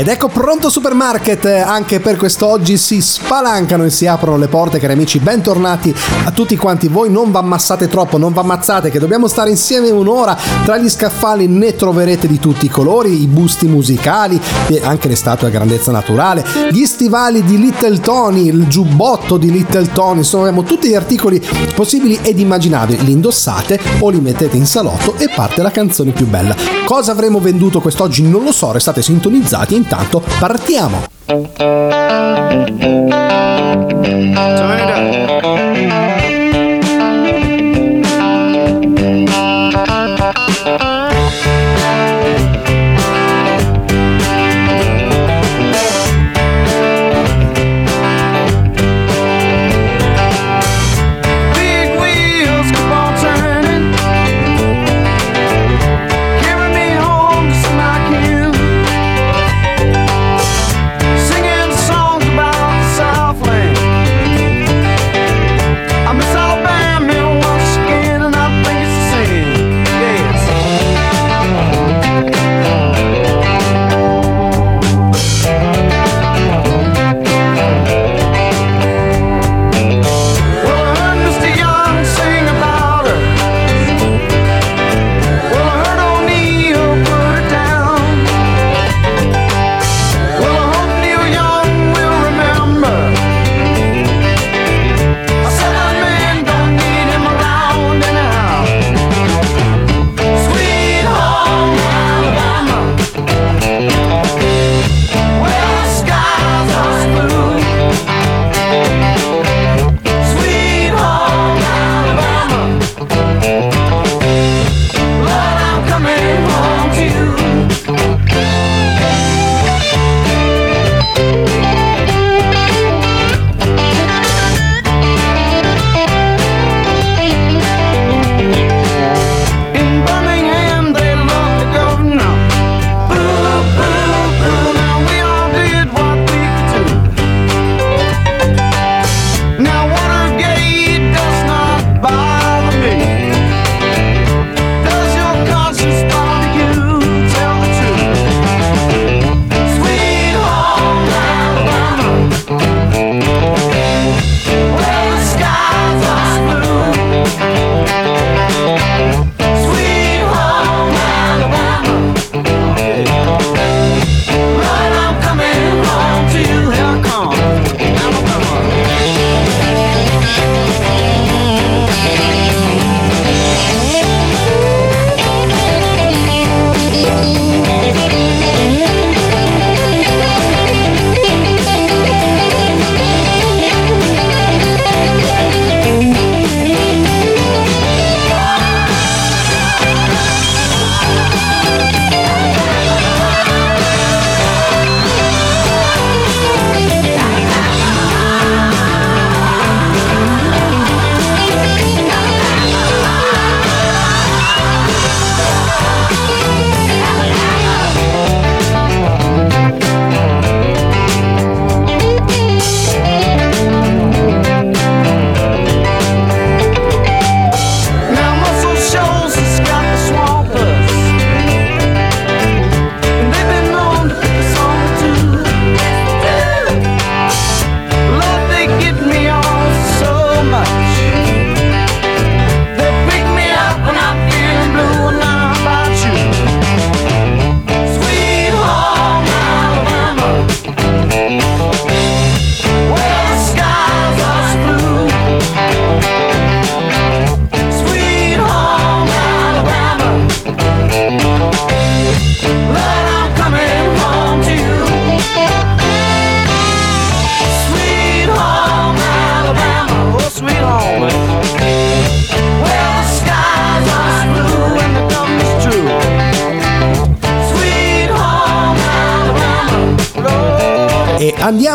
Ed ecco pronto supermarket, anche per quest'oggi si spalancano e si aprono le porte, cari amici, bentornati a tutti quanti. Voi, non vi ammassate troppo, non vi ammazzate, che dobbiamo stare insieme un'ora, tra gli scaffali ne troverete di tutti i colori, i busti musicali, e anche le statue a grandezza naturale, gli stivali di Little Tony, il giubbotto di Little Tony, insomma abbiamo tutti gli articoli possibili ed immaginabili, li indossate o li mettete in salotto e parte la canzone più bella. Cosa avremo venduto quest'oggi? Non lo so, restate sintonizzati intanto partiamo! Big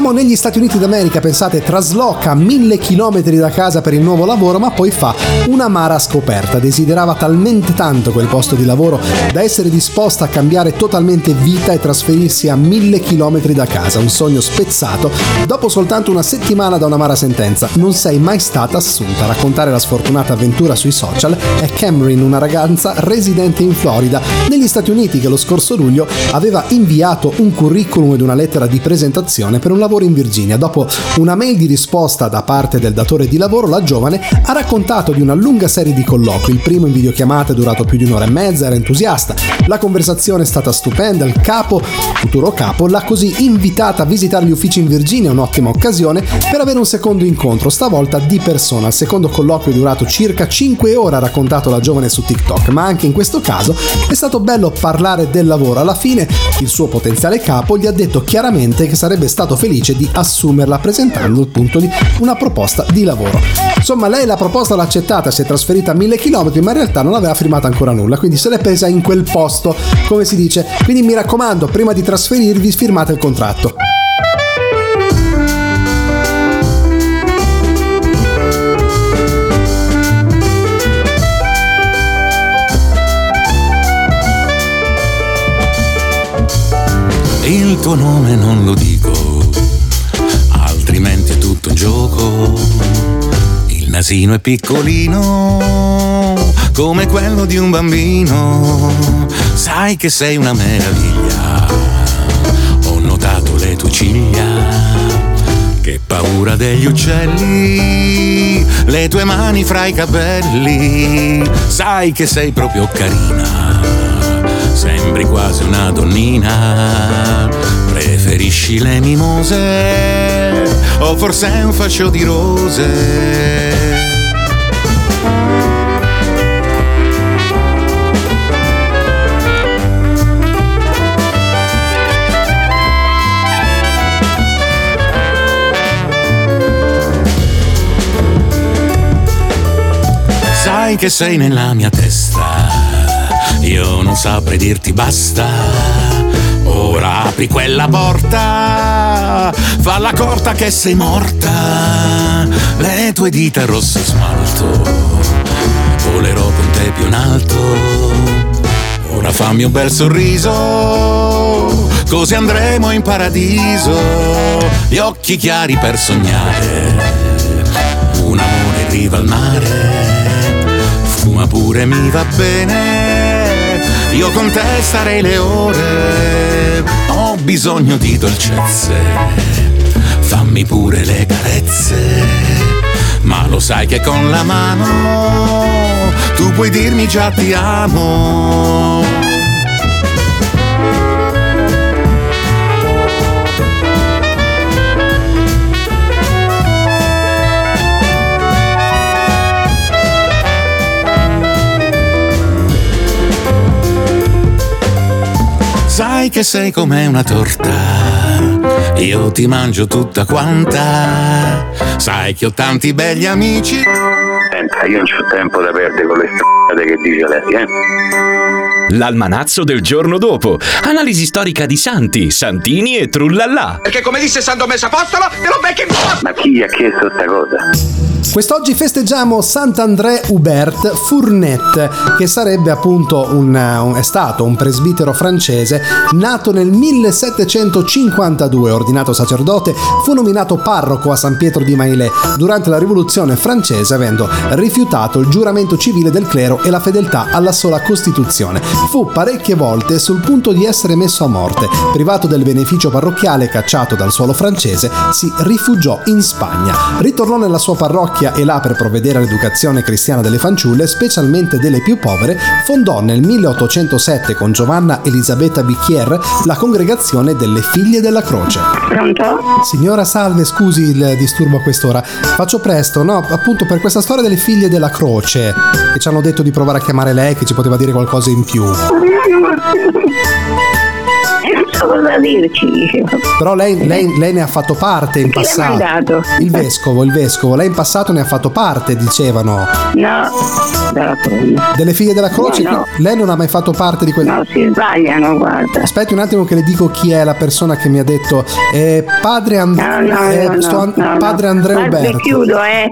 Andiamo negli Stati Uniti d'America, pensate, trasloca mille chilometri da casa per il nuovo lavoro, ma poi fa un'amara scoperta. Desiderava talmente tanto quel posto di lavoro da essere disposta a cambiare totalmente vita e trasferirsi a mille chilometri da casa. Un sogno spezzato dopo soltanto una settimana da un'amara sentenza. Non sei mai stata assunta. A raccontare la sfortunata avventura sui social è Cameron, una ragazza residente in Florida, negli Stati Uniti, che lo scorso luglio aveva inviato un curriculum ed una lettera di presentazione per un lavoro in Virginia. Dopo una mail di risposta da parte del datore di lavoro, la giovane ha raccontato di una lunga serie di colloqui. Il primo in videochiamata è durato più di un'ora e mezza, era entusiasta. La conversazione è stata stupenda, il capo, futuro capo, l'ha così invitata a visitare gli uffici in Virginia, un'ottima occasione per avere un secondo incontro, stavolta di persona. Il secondo colloquio è durato circa 5 ore, ha raccontato la giovane su TikTok, ma anche in questo caso è stato bello parlare del lavoro. Alla fine il suo potenziale capo gli ha detto chiaramente che sarebbe stato felice di assumerla presentando appunto una proposta di lavoro. Insomma, lei la proposta l'ha accettata, si è trasferita a mille chilometri, ma in realtà non aveva firmato ancora nulla, quindi se l'è presa in quel posto, come si dice. Quindi mi raccomando, prima di trasferirvi firmate il contratto. Il tuo nome non lo dico, altrimenti è tutto un gioco. Il nasino è piccolino, come quello di un bambino. Sai che sei una meraviglia, ciglia. Che paura degli uccelli, le tue mani fra i capelli. Sai che sei proprio carina sembri quasi una donnina. Preferisci le mimose o forse un fascio di rose? Sai che sei nella mia testa io non saprei dirti basta. Ora apri quella porta, falla corta che sei morta. Le tue dita rosse smalto, volerò con te più in alto. Ora fammi un bel sorriso, così andremo in paradiso. Gli occhi chiari per sognare, un amore in riva al mare. Pure mi va bene. Io con te starei le ore, ho bisogno di dolcezze, fammi pure le carezze, ma lo sai che con la mano tu puoi dirmi già ti amo. Sai che sei come una torta, io ti mangio tutta quanta. Sai che ho tanti begli amici. Senta, io non c'ho tempo da perdere con le strade che dice lei, eh? L'almanazzo del giorno dopo. Analisi storica di santi, santini e trullallà. Perché come disse San Domenico Apostolo, te lo becchi in Ma chi gli ha chiesto sta cosa? Quest'oggi festeggiamo Sant'André Hubert Fournet, che sarebbe appunto un, un- è stato un presbitero francese nato nel 1752, ordinato sacerdote, fu nominato parroco a San Pietro di Maillet durante la rivoluzione francese, avendo rifiutato il giuramento civile del clero e la fedeltà alla sola Costituzione. Fu parecchie volte sul punto di essere messo a morte. Privato del beneficio parrocchiale cacciato dal suolo francese, si rifugiò in Spagna. Ritornò nella sua parrocchia e là per provvedere all'educazione cristiana delle fanciulle, specialmente delle più povere, fondò nel 1807 con Giovanna Elisabetta Bicchier la congregazione delle Figlie della Croce. Pronto? Signora Salve, scusi il disturbo a quest'ora. Faccio presto, no? Appunto per questa storia delle Figlie della Croce, che ci hanno detto di provare a chiamare lei, che ci poteva dire qualcosa in più. Cosa dirci. Però lei, lei- lei ne ha fatto parte in Chi passato. Il vescovo, il vescovo. Lei in passato ne ha fatto parte, dicevano. No. Delle figlie della croce? No, no. Lei non ha mai fatto parte di quel... No, si sbagliano, guarda. Aspetti un attimo che le dico chi è la persona che mi ha detto eh, padre, And- No, no, eh, no, no, an- padre Andrea Guarda, Uberti. chiudo, eh.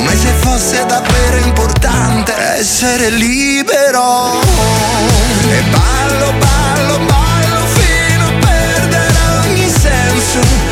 come se fosse davvero importante essere libero. E ballo, ballo, ballo fino a perdere ogni senso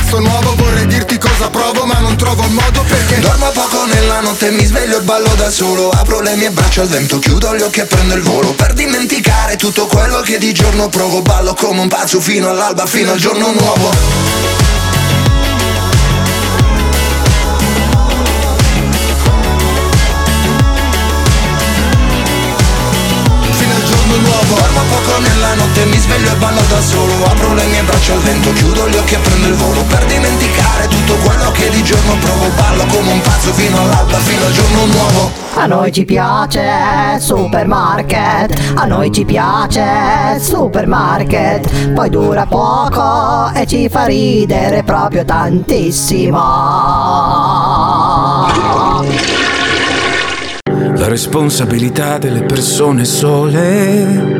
pezzo nuovo Vorrei dirti cosa provo ma non trovo il modo perché Dormo poco nella notte, mi sveglio e ballo da solo Apro le mie braccia al vento, chiudo gli occhi e prendo il volo Per dimenticare tutto quello che di giorno provo Ballo come un pazzo fino all'alba, fino al giorno nuovo notte, mi sveglio e ballo da solo. Apro le mie braccia al vento, chiudo gli occhi e prendo il volo. Per dimenticare tutto quello che di giorno provo. Ballo come un pazzo fino all'alba, fino al giorno nuovo. A noi ci piace supermarket, a noi ci piace supermarket, poi dura poco e ci fa ridere proprio tantissimo. La responsabilità delle persone sole.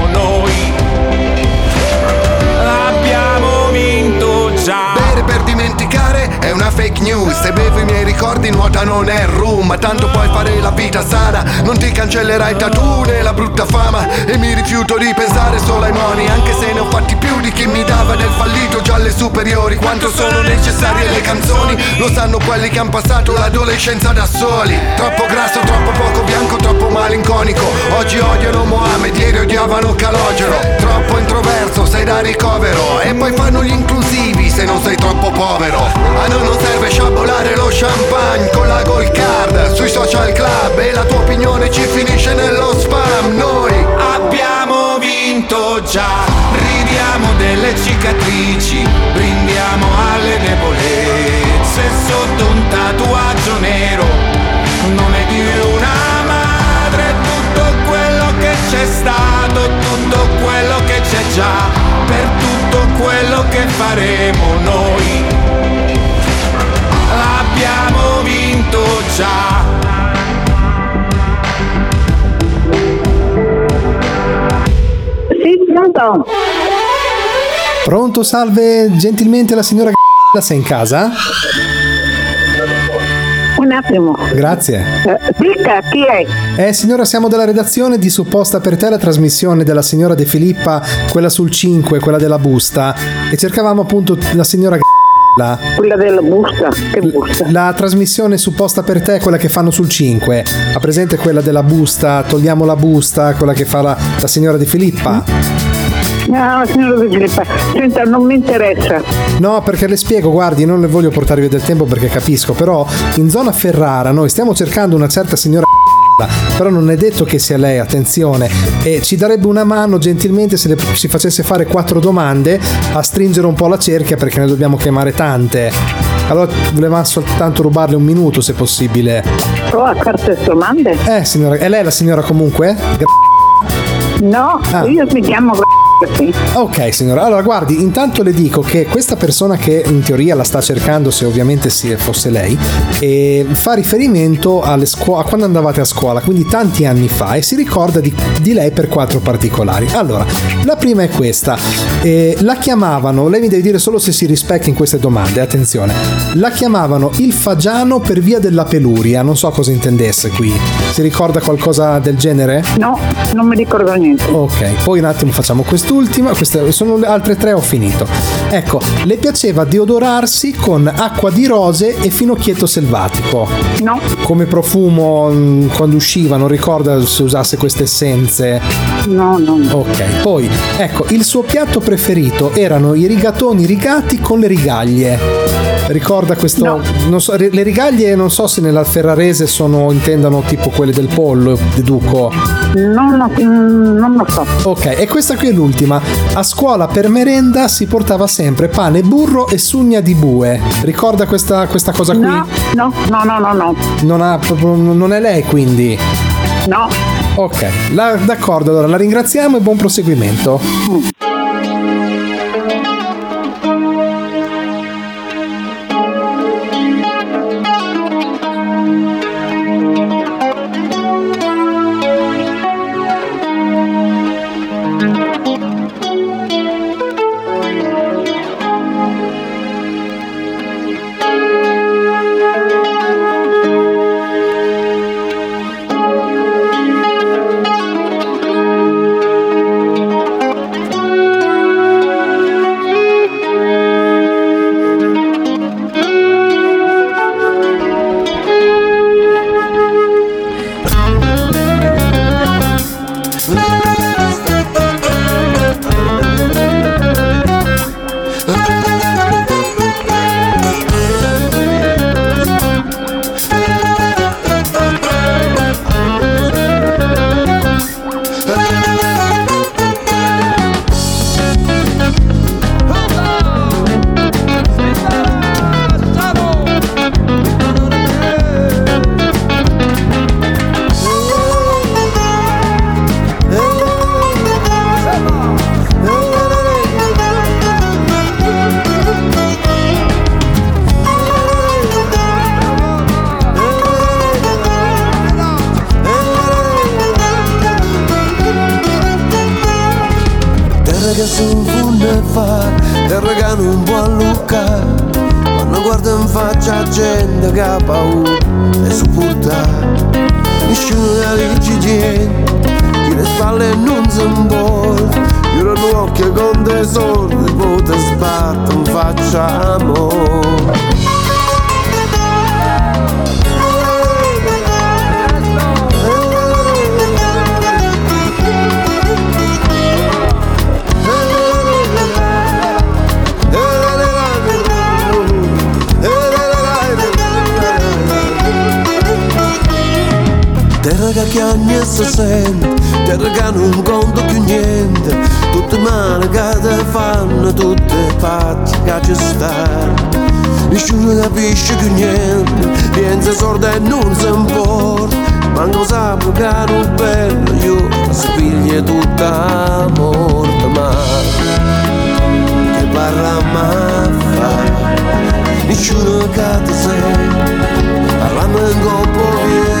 nuota non è rum tanto puoi fare la vita sana. Non ti cancellerai tattoo né la brutta fama. E mi rifiuto di pensare solo ai moni Anche se ne ho fatti più di chi mi dava del fallito già alle superiori. Quanto sono necessarie le canzoni Lo sanno quelli che hanno passato l'adolescenza da soli. Troppo grasso, troppo poco bianco, troppo malinconico. Oggi odiano Mohamed, ieri odiavano Calogero. Troppo introverso, sei da ricovero. E poi fanno gli inclusivi se non sei troppo povero. A noi non serve sciabolare lo champagne con la gold card Sui social club e la tua opinione ci finisce nello spam Noi Abbiamo vinto già, ridiamo delle cicatrici, brindiamo alle debolezze sotto un tatuaggio nero. Non è di una madre tutto quello che c'è stato, tutto quello che c'è già, per tutto quello che faremo noi. Sì, pronto? Salve, gentilmente la signora sei in casa? Un attimo. Grazie. Eh, Dica, chi è? Eh signora, siamo della redazione di Supposta per te la trasmissione della signora De Filippa, quella sul 5, quella della busta, e cercavamo appunto la signora la, Quella della busta? Che busta? la trasmissione supposta per te, quella che fanno sul 5. Ha presente quella della busta, togliamo la busta, quella che fa la, la signora De Filippa? No, signora De Filippa, senta, non mi interessa. No, perché le spiego, guardi, non le voglio portare via del tempo perché capisco, però in zona Ferrara noi stiamo cercando una certa signora però non è detto che sia lei, attenzione, e ci darebbe una mano gentilmente se le, ci facesse fare quattro domande a stringere un po' la cerchia perché ne dobbiamo chiamare tante. Allora volevamo soltanto rubarle un minuto se possibile. Oh, a carte domande? Eh, signora, è lei la signora comunque? No, Ah. io mi chiamo sì. Ok signora, allora guardi, intanto le dico che questa persona che in teoria la sta cercando, se ovviamente fosse lei, fa riferimento scuo- a quando andavate a scuola, quindi tanti anni fa, e si ricorda di, di lei per quattro particolari. Allora, la prima è questa, eh, la chiamavano, lei mi deve dire solo se si rispecchia in queste domande, attenzione, la chiamavano il fagiano per via della peluria, non so cosa intendesse qui, si ricorda qualcosa del genere? No, non mi ricordo niente. Ok, poi un attimo facciamo quest'ultima, queste sono le altre tre, ho finito. Ecco, le piaceva deodorarsi con acqua di rose e finocchietto selvatico. No. Come profumo mh, quando usciva, non ricorda se usasse queste essenze. No, no, no. Ok, poi ecco, il suo piatto preferito erano i rigatoni rigati con le rigaglie. Ricorda questo? Non so, le rigaglie non so se nella ferrarese sono intendano tipo quelle del pollo, deduco. No, no, mm, non lo so. Ok, e questa qui è l'ultima. A scuola per merenda si portava sempre pane, burro e sugna di bue. Ricorda questa, questa cosa qui? No, no, no, no, no, no. Non, ha, non è lei quindi? No. Ok, la- d'accordo, allora la ringraziamo e buon proseguimento. не suportar Enxergarei de dinheiro Que les fale nun zembol Juro nuovo che con tesoro Le botas batton amor musica che ogni niente sente Terra che non conto più niente. Tutte male che te fanno Tutte pazze che ci stanno. Nessuno capisce più niente Piensa sorda e non si importa non sapo che un bello Io spiglie tutta morta Ma che parla ma fa? Nessuno che ti sente Parla un corpo viene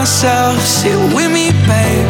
myself, sit with me, babe.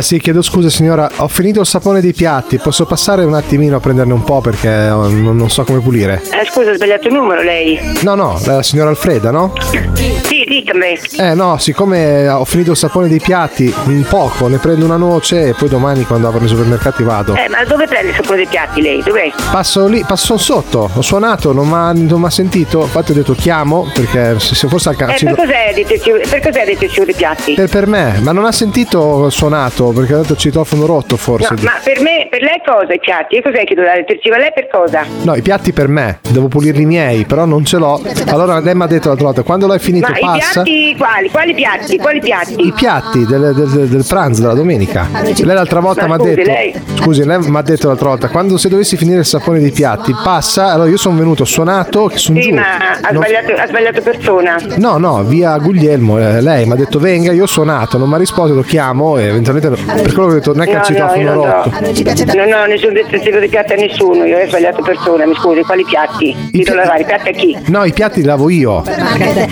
Eh, sì, chiedo scusa signora, ho finito il sapone dei piatti, posso passare un attimino a prenderne un po' perché oh, non, non so come pulire. Eh, scusa, ho sbagliato il numero lei. No, no, la signora Alfreda, no? Sì, ditemi. Eh no, siccome ho finito il sapone dei piatti, un poco, ne prendo una noce e poi domani quando apro i supermercati vado. Eh, ma dove prende il sapore dei piatti lei? Dov'è? Passo lì, passo sotto, ho suonato, non mi ha sentito, infatti ho detto chiamo perché se se forse al Eh, calcio... per cos'è detto per cos'è detto dei piatti? Per, per me, ma non ha sentito suonato perché ha detto il citofono rotto forse. No, ma per me, per lei cosa i piatti? Io cos'è che devo dare il detersivo a lei per cosa? No, i piatti per me, devo pulirli i miei, però non ce l'ho. Allora lei mi ha detto l'altra volta, quando l'hai finito Ma i passa. piatti quali? Quali piatti? Quali piatti? I piatti del, del- del- del pranzo della domenica. Lei l'altra volta mi ha detto. lei- Scusi, lei mi ha detto l'altra volta, quando se dovessi finire il sapone dei piatti, passa. Allora io sono venuto, ho suonato, sono Sì, giù. ma ha Non- sbagliato, ha sbagliato persona. No, no, via Guglielmo, eh, lei mi ha detto venga, io ho suonato, non mi ha risposto, lo chiamo e eventualmente per quello che ho detto non è che No, no, citofono non rotto. do. Non ho nessun detersivo di piatti a nessuno, io ho sbagliato persona, mi scusi, quali piatti? Ti devo lavare, i piatti a chi? No, i piatti li lavo io. Eh,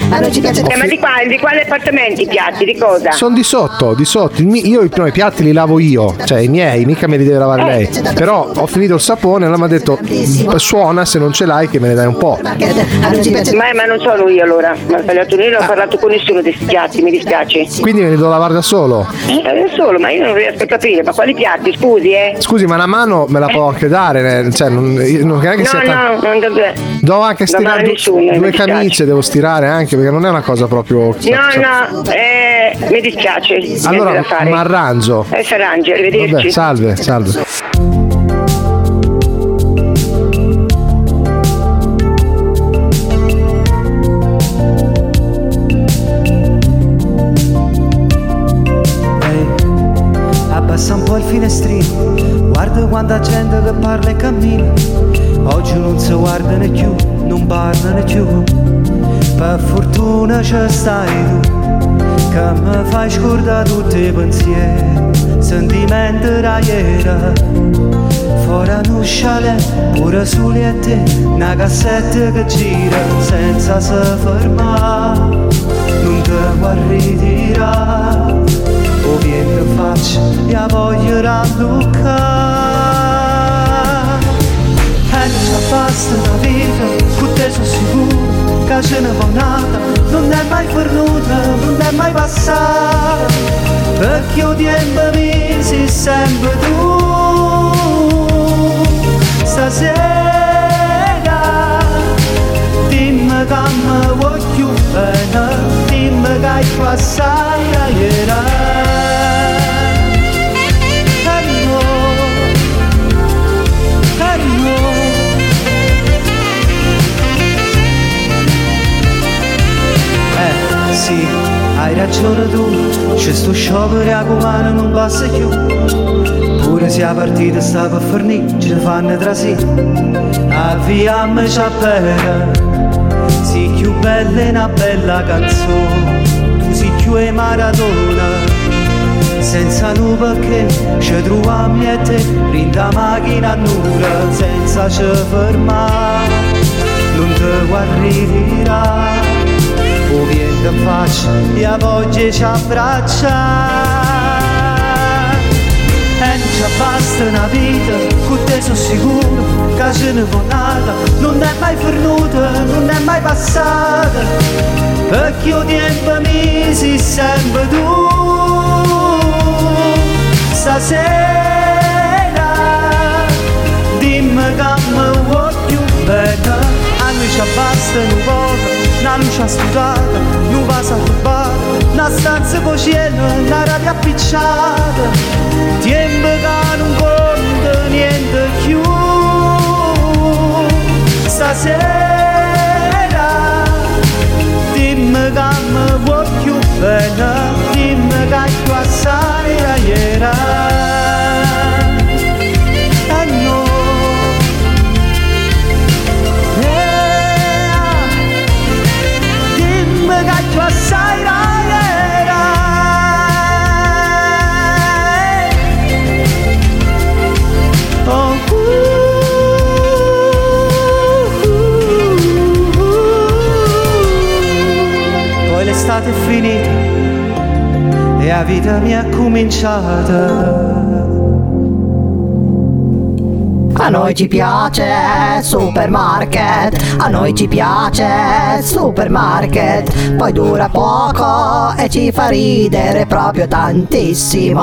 ma di, qua, di quali appartamenti i piatti? Di cosa? Sono di sotto, di sotto. Io i, no, i piatti li lavo io, cioè i miei, mica me li deve lavare lei. Però ho finito il sapone e allora mi ha detto suona se non ce l'hai che me ne dai un po'. Ma, ma non sono io allora, ma ho sbagliato io, non ho parlato con nessuno di questi piatti, mi dispiace. Quindi me li devo lavare da solo. Eh, da solo, ma io non riesco a capire, ma quali piatti, scusi, eh? Scusi, ma la mano me la può anche dare, cioè non, non è che sia No, tan- no, non. Devo anche stirare due, nessuno, due dispiace. camicie, devo stirare anche perché non è una cosa proprio. No, no, eh, mi dispiace. Allora mi arrangio. Eh, si arrangi, arrivederci. Vabbè, salve, salve. Quanta gente che parla e cammina. Oggi non si guarda né più, non parla né più. Per fortuna ci stai tu, che mi fai scordare tutti i pensieri, sentimenti da ieri. Fuori un chalet, pure soli a te, una cassetta che gira senza se fermare. Non te vuoi ritirare, o viene faccia e la voglio rallucare. E già basta la vita, con te sono sicuro che ce ne va un'altra, non è mai venuta, non è mai passata, perché io tempo mi sei sempre tu. Stasera, dimmi che mi più bene, dimmi che hai passato ieri. Tu, c'è sto sciopero a comune non passa più. Pure se la partita sta per finire, ce ne fanno tra sì. Avviamoci a bere, sì più bella è una bella canzone, tu sei più e maratona. Senza nu perché ci troviamo e te, rinda macchina nuda, senza ci fermare, non te ritirare. O viene in faccia e a voce ci abbraccia. E ci basta una vita, con te sono sicuro che ce ne può nata, non è mai venuta, non è mai passata, perché io tempo mi si sempre tu. Stasera dimmi che mi vuoi più bene, a noi ci basta un poco, una luce asciugata, un vaso rubata, una stanza con cielo, una rabbia appicciata, tempo che non conta niente più. Stasera dimmi finita e la vita mi è cominciata. A noi ci piace supermarket, a noi ci piace supermarket, poi dura poco e ci fa ridere proprio tantissimo.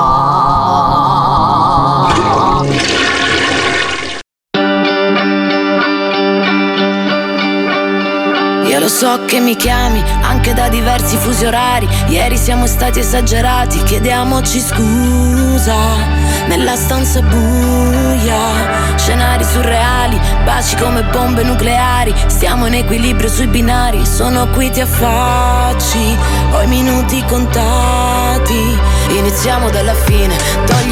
Lo so che mi chiami anche da diversi fusi orari. Ieri siamo stati esagerati, chiediamoci scusa. Nella stanza buia, scenari surreali, baci come bombe nucleari. Stiamo in equilibrio sui binari, sono qui ti affacci. Ho i minuti contati. Iniziamo dalla fine,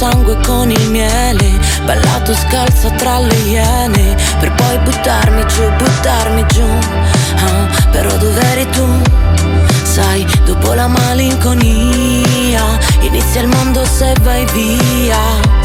Sangue con il miele Ballato scalza tra le iene Per poi buttarmi giù, buttarmi giù Ah, Però dov'eri tu? Sai, dopo la malinconia Inizia il mondo se vai via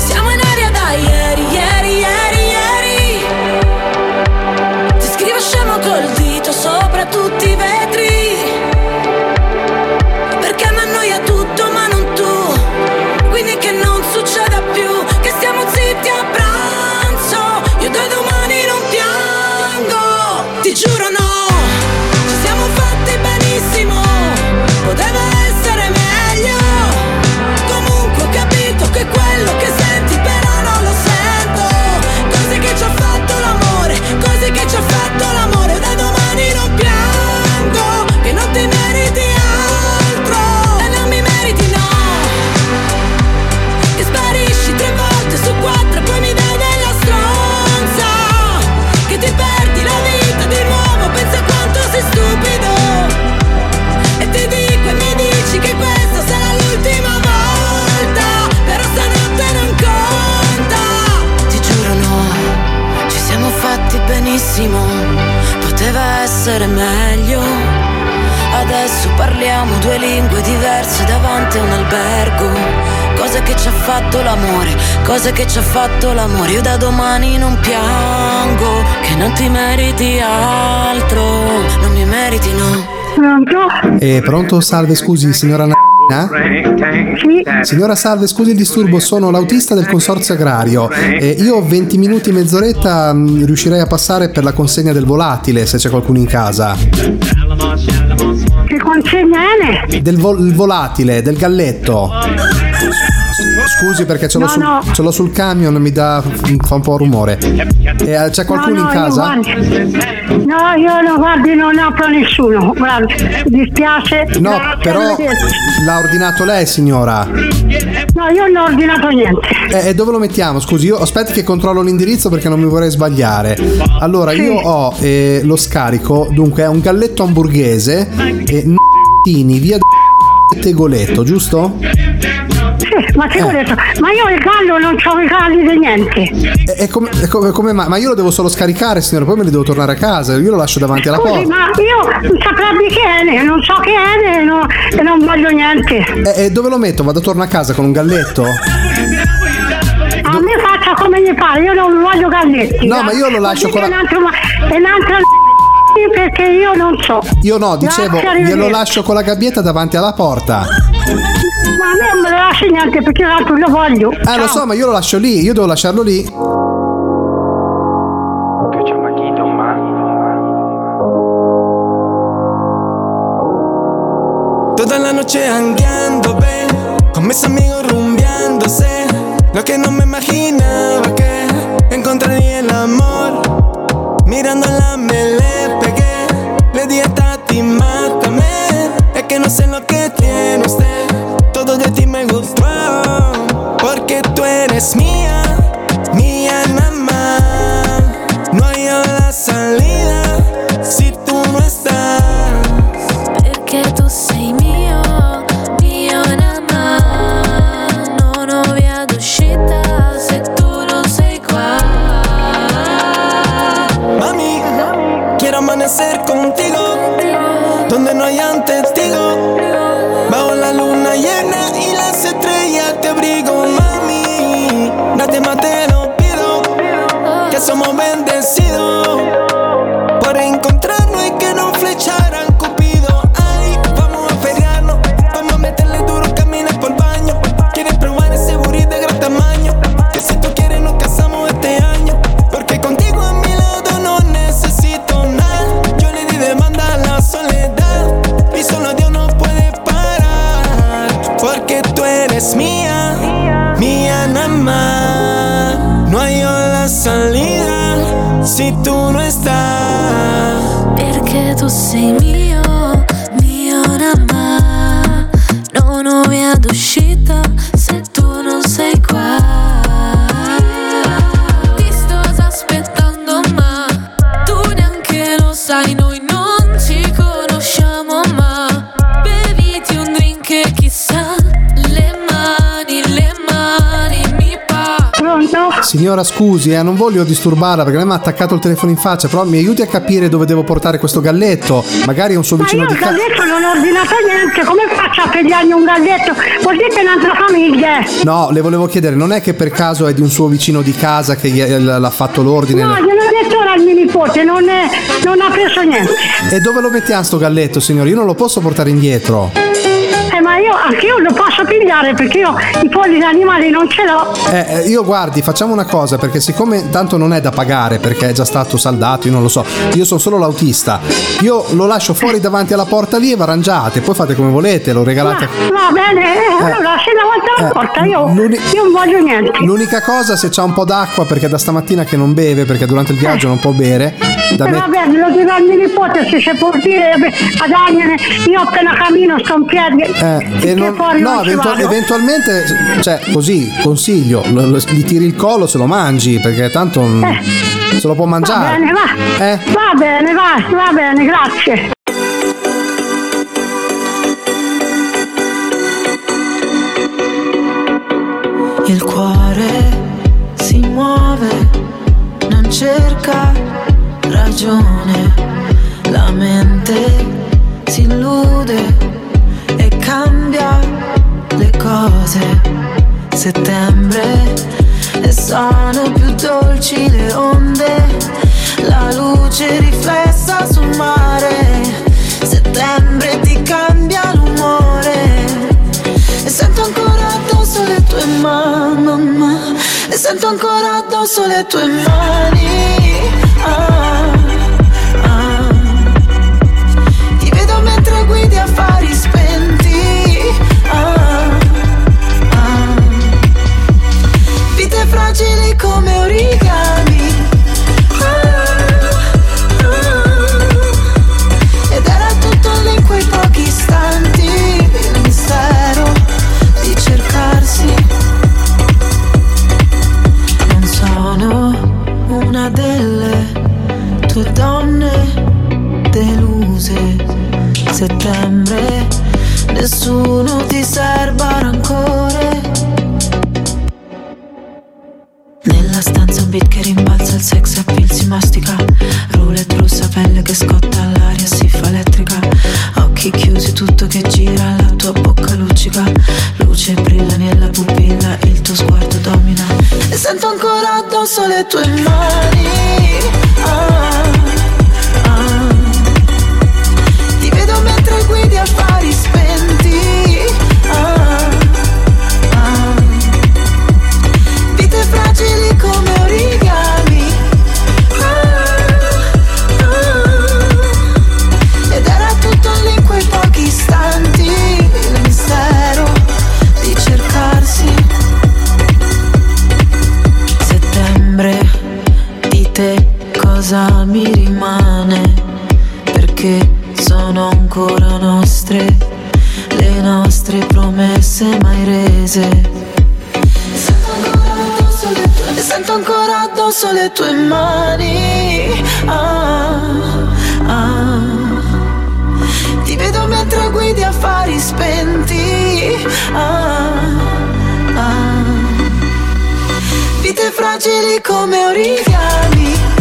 cose che ci ha fatto l'amore. Io da domani non piango, che non ti meriti altro, non mi meriti no. E pronto? Salve, scusi, signora Anna. Signora Salve, scusi il disturbo, sono l'autista del consorzio agrario. E io ho 20 minuti, mezz'oretta, mh, riuscirei a passare per la consegna del volatile se c'è qualcuno in casa. Che consegna è? Del il volatile, del galletto. Scusi perché ce l'ho, No, sul, no. ce l'ho sul camion, mi dà, fa un po' rumore. E, eh, c'è qualcuno no, in casa? No, io no, guardi, non apro nessuno. Guardi, mi dispiace. No, però l'ha ordinato lei, signora. No, io non ho ordinato niente. E, e dove lo mettiamo? Scusi, io aspetti che controllo l'indirizzo perché non mi vorrei sbagliare. Allora, io ho eh, lo scarico, dunque è un galletto hamburghese e n***ini, via d- Tegoletto, giusto? Sì, ma che ho Eh. detto? Ma io il gallo non ho i galli di niente. E, e come, come- come mai? Ma io lo devo solo scaricare, signora, poi me li devo tornare a casa. Io lo lascio davanti alla Scusi, porta. ma io non saprebbe che è, non so che è e non, e non voglio niente. E, e dove lo metto? Vado torno a casa con un galletto? A me faccia come gli pare, io non voglio galletti. No, ma io lo lascio con la- un altro, ma- un altro perché io non so. Io no, dicevo, Grazie, glielo lascio con la gabbietta davanti alla porta. Me non me lo lasci niente perché l'altro lo voglio. Eh, lo so, ma io lo lascio lì, io devo lasciarlo lì. Toda la noche hangueando, ve Con mis amigos rumbeándose. Lo que no me imaginaba que Encontraría el amor. Mirándola me le pegué Le di a Tati, mátame. Es que no sé lo que tiene usted miss me. I'm Perché tu Signora, scusi, eh, non voglio disturbarla perché lei mi ha attaccato il telefono in faccia, però mi aiuti a capire dove devo portare questo galletto. Magari è un suo Ma vicino io di il casa. galletto non ho ordinato niente, come faccio a pigliargli un galletto? Vuol dire che è un'altra famiglia. No, le volevo chiedere, non è che per caso è di un suo vicino di casa che gli- l'ha fatto l'ordine? No, gliel'ho detto ora al mio nipote, non, è- non ha preso niente. E dove lo mettiamo sto galletto, signore? Io non lo posso portare indietro. Eh, ma io anche io lo posso pigliare perché io i polli animali non ce l'ho. Eh, eh, io guardi, facciamo una cosa, perché siccome tanto non è da pagare perché è già stato saldato, io non lo so, io sono solo l'autista. Io lo lascio fuori davanti alla porta lì e vi arrangiate, poi fate come volete, lo regalate. Va bene, eh, allora se davanti alla Eh, porta io, l'uni- io non voglio niente. L'unica cosa, se c'ha un po' d'acqua, perché da stamattina che non beve, perché durante il viaggio non può bere, da Eh, me- va bene, lo dirò al mio nipote se si può dire eh, ad Agnene, io appena cammino sto in piedi. Eh, e non- fuori no, non eventualmente, cioè, così, consiglio, lo- lo- gli tiri il collo se lo mangi, perché tanto mm, se lo può Va mangiare. bene, va. Eh? Va bene, va, va bene, grazie. Il cuore si muove, non cerca ragione, la mente si illude cambia le cose. Settembre e sono più dolci le onde, la luce riflessa sul mare. Settembre ti cambia l'umore e sento ancora addosso le tue mani, mamma. E sento ancora addosso le tue mani. Ah. Come origami. Perché sono ancora nostre le nostre promesse mai rese. Sento ancora addosso le tue mani. Ah, ah. Ti vedo mentre guidi affari spenti. Ah, ah. Vite fragili come origami.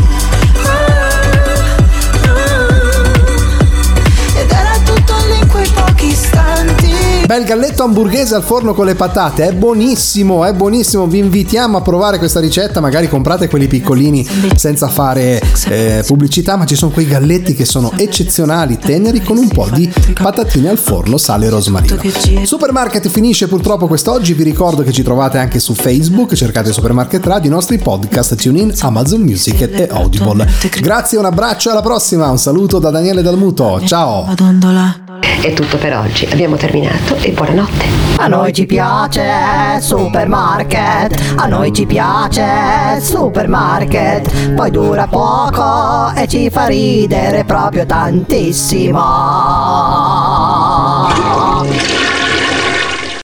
Bel galletto hamburghese al forno con le patate, è buonissimo, è buonissimo. Vi invitiamo a provare questa ricetta. Magari comprate quelli piccolini senza fare eh, pubblicità, ma ci sono quei galletti che sono eccezionali, teneri con un po' di patatine al forno, sale e rosmarino. Supermarket finisce purtroppo quest'oggi. Vi ricordo che ci trovate anche su Facebook, cercate Supermarket Radio, i nostri podcast, TuneIn, Amazon Music e Audible. Grazie, un abbraccio, alla prossima. Un saluto da Daniele Dalmuto. Ciao. È tutto per oggi, abbiamo terminato e buonanotte. A noi ci piace supermarket, a noi ci piace supermarket, poi dura poco e ci fa ridere proprio tantissimo.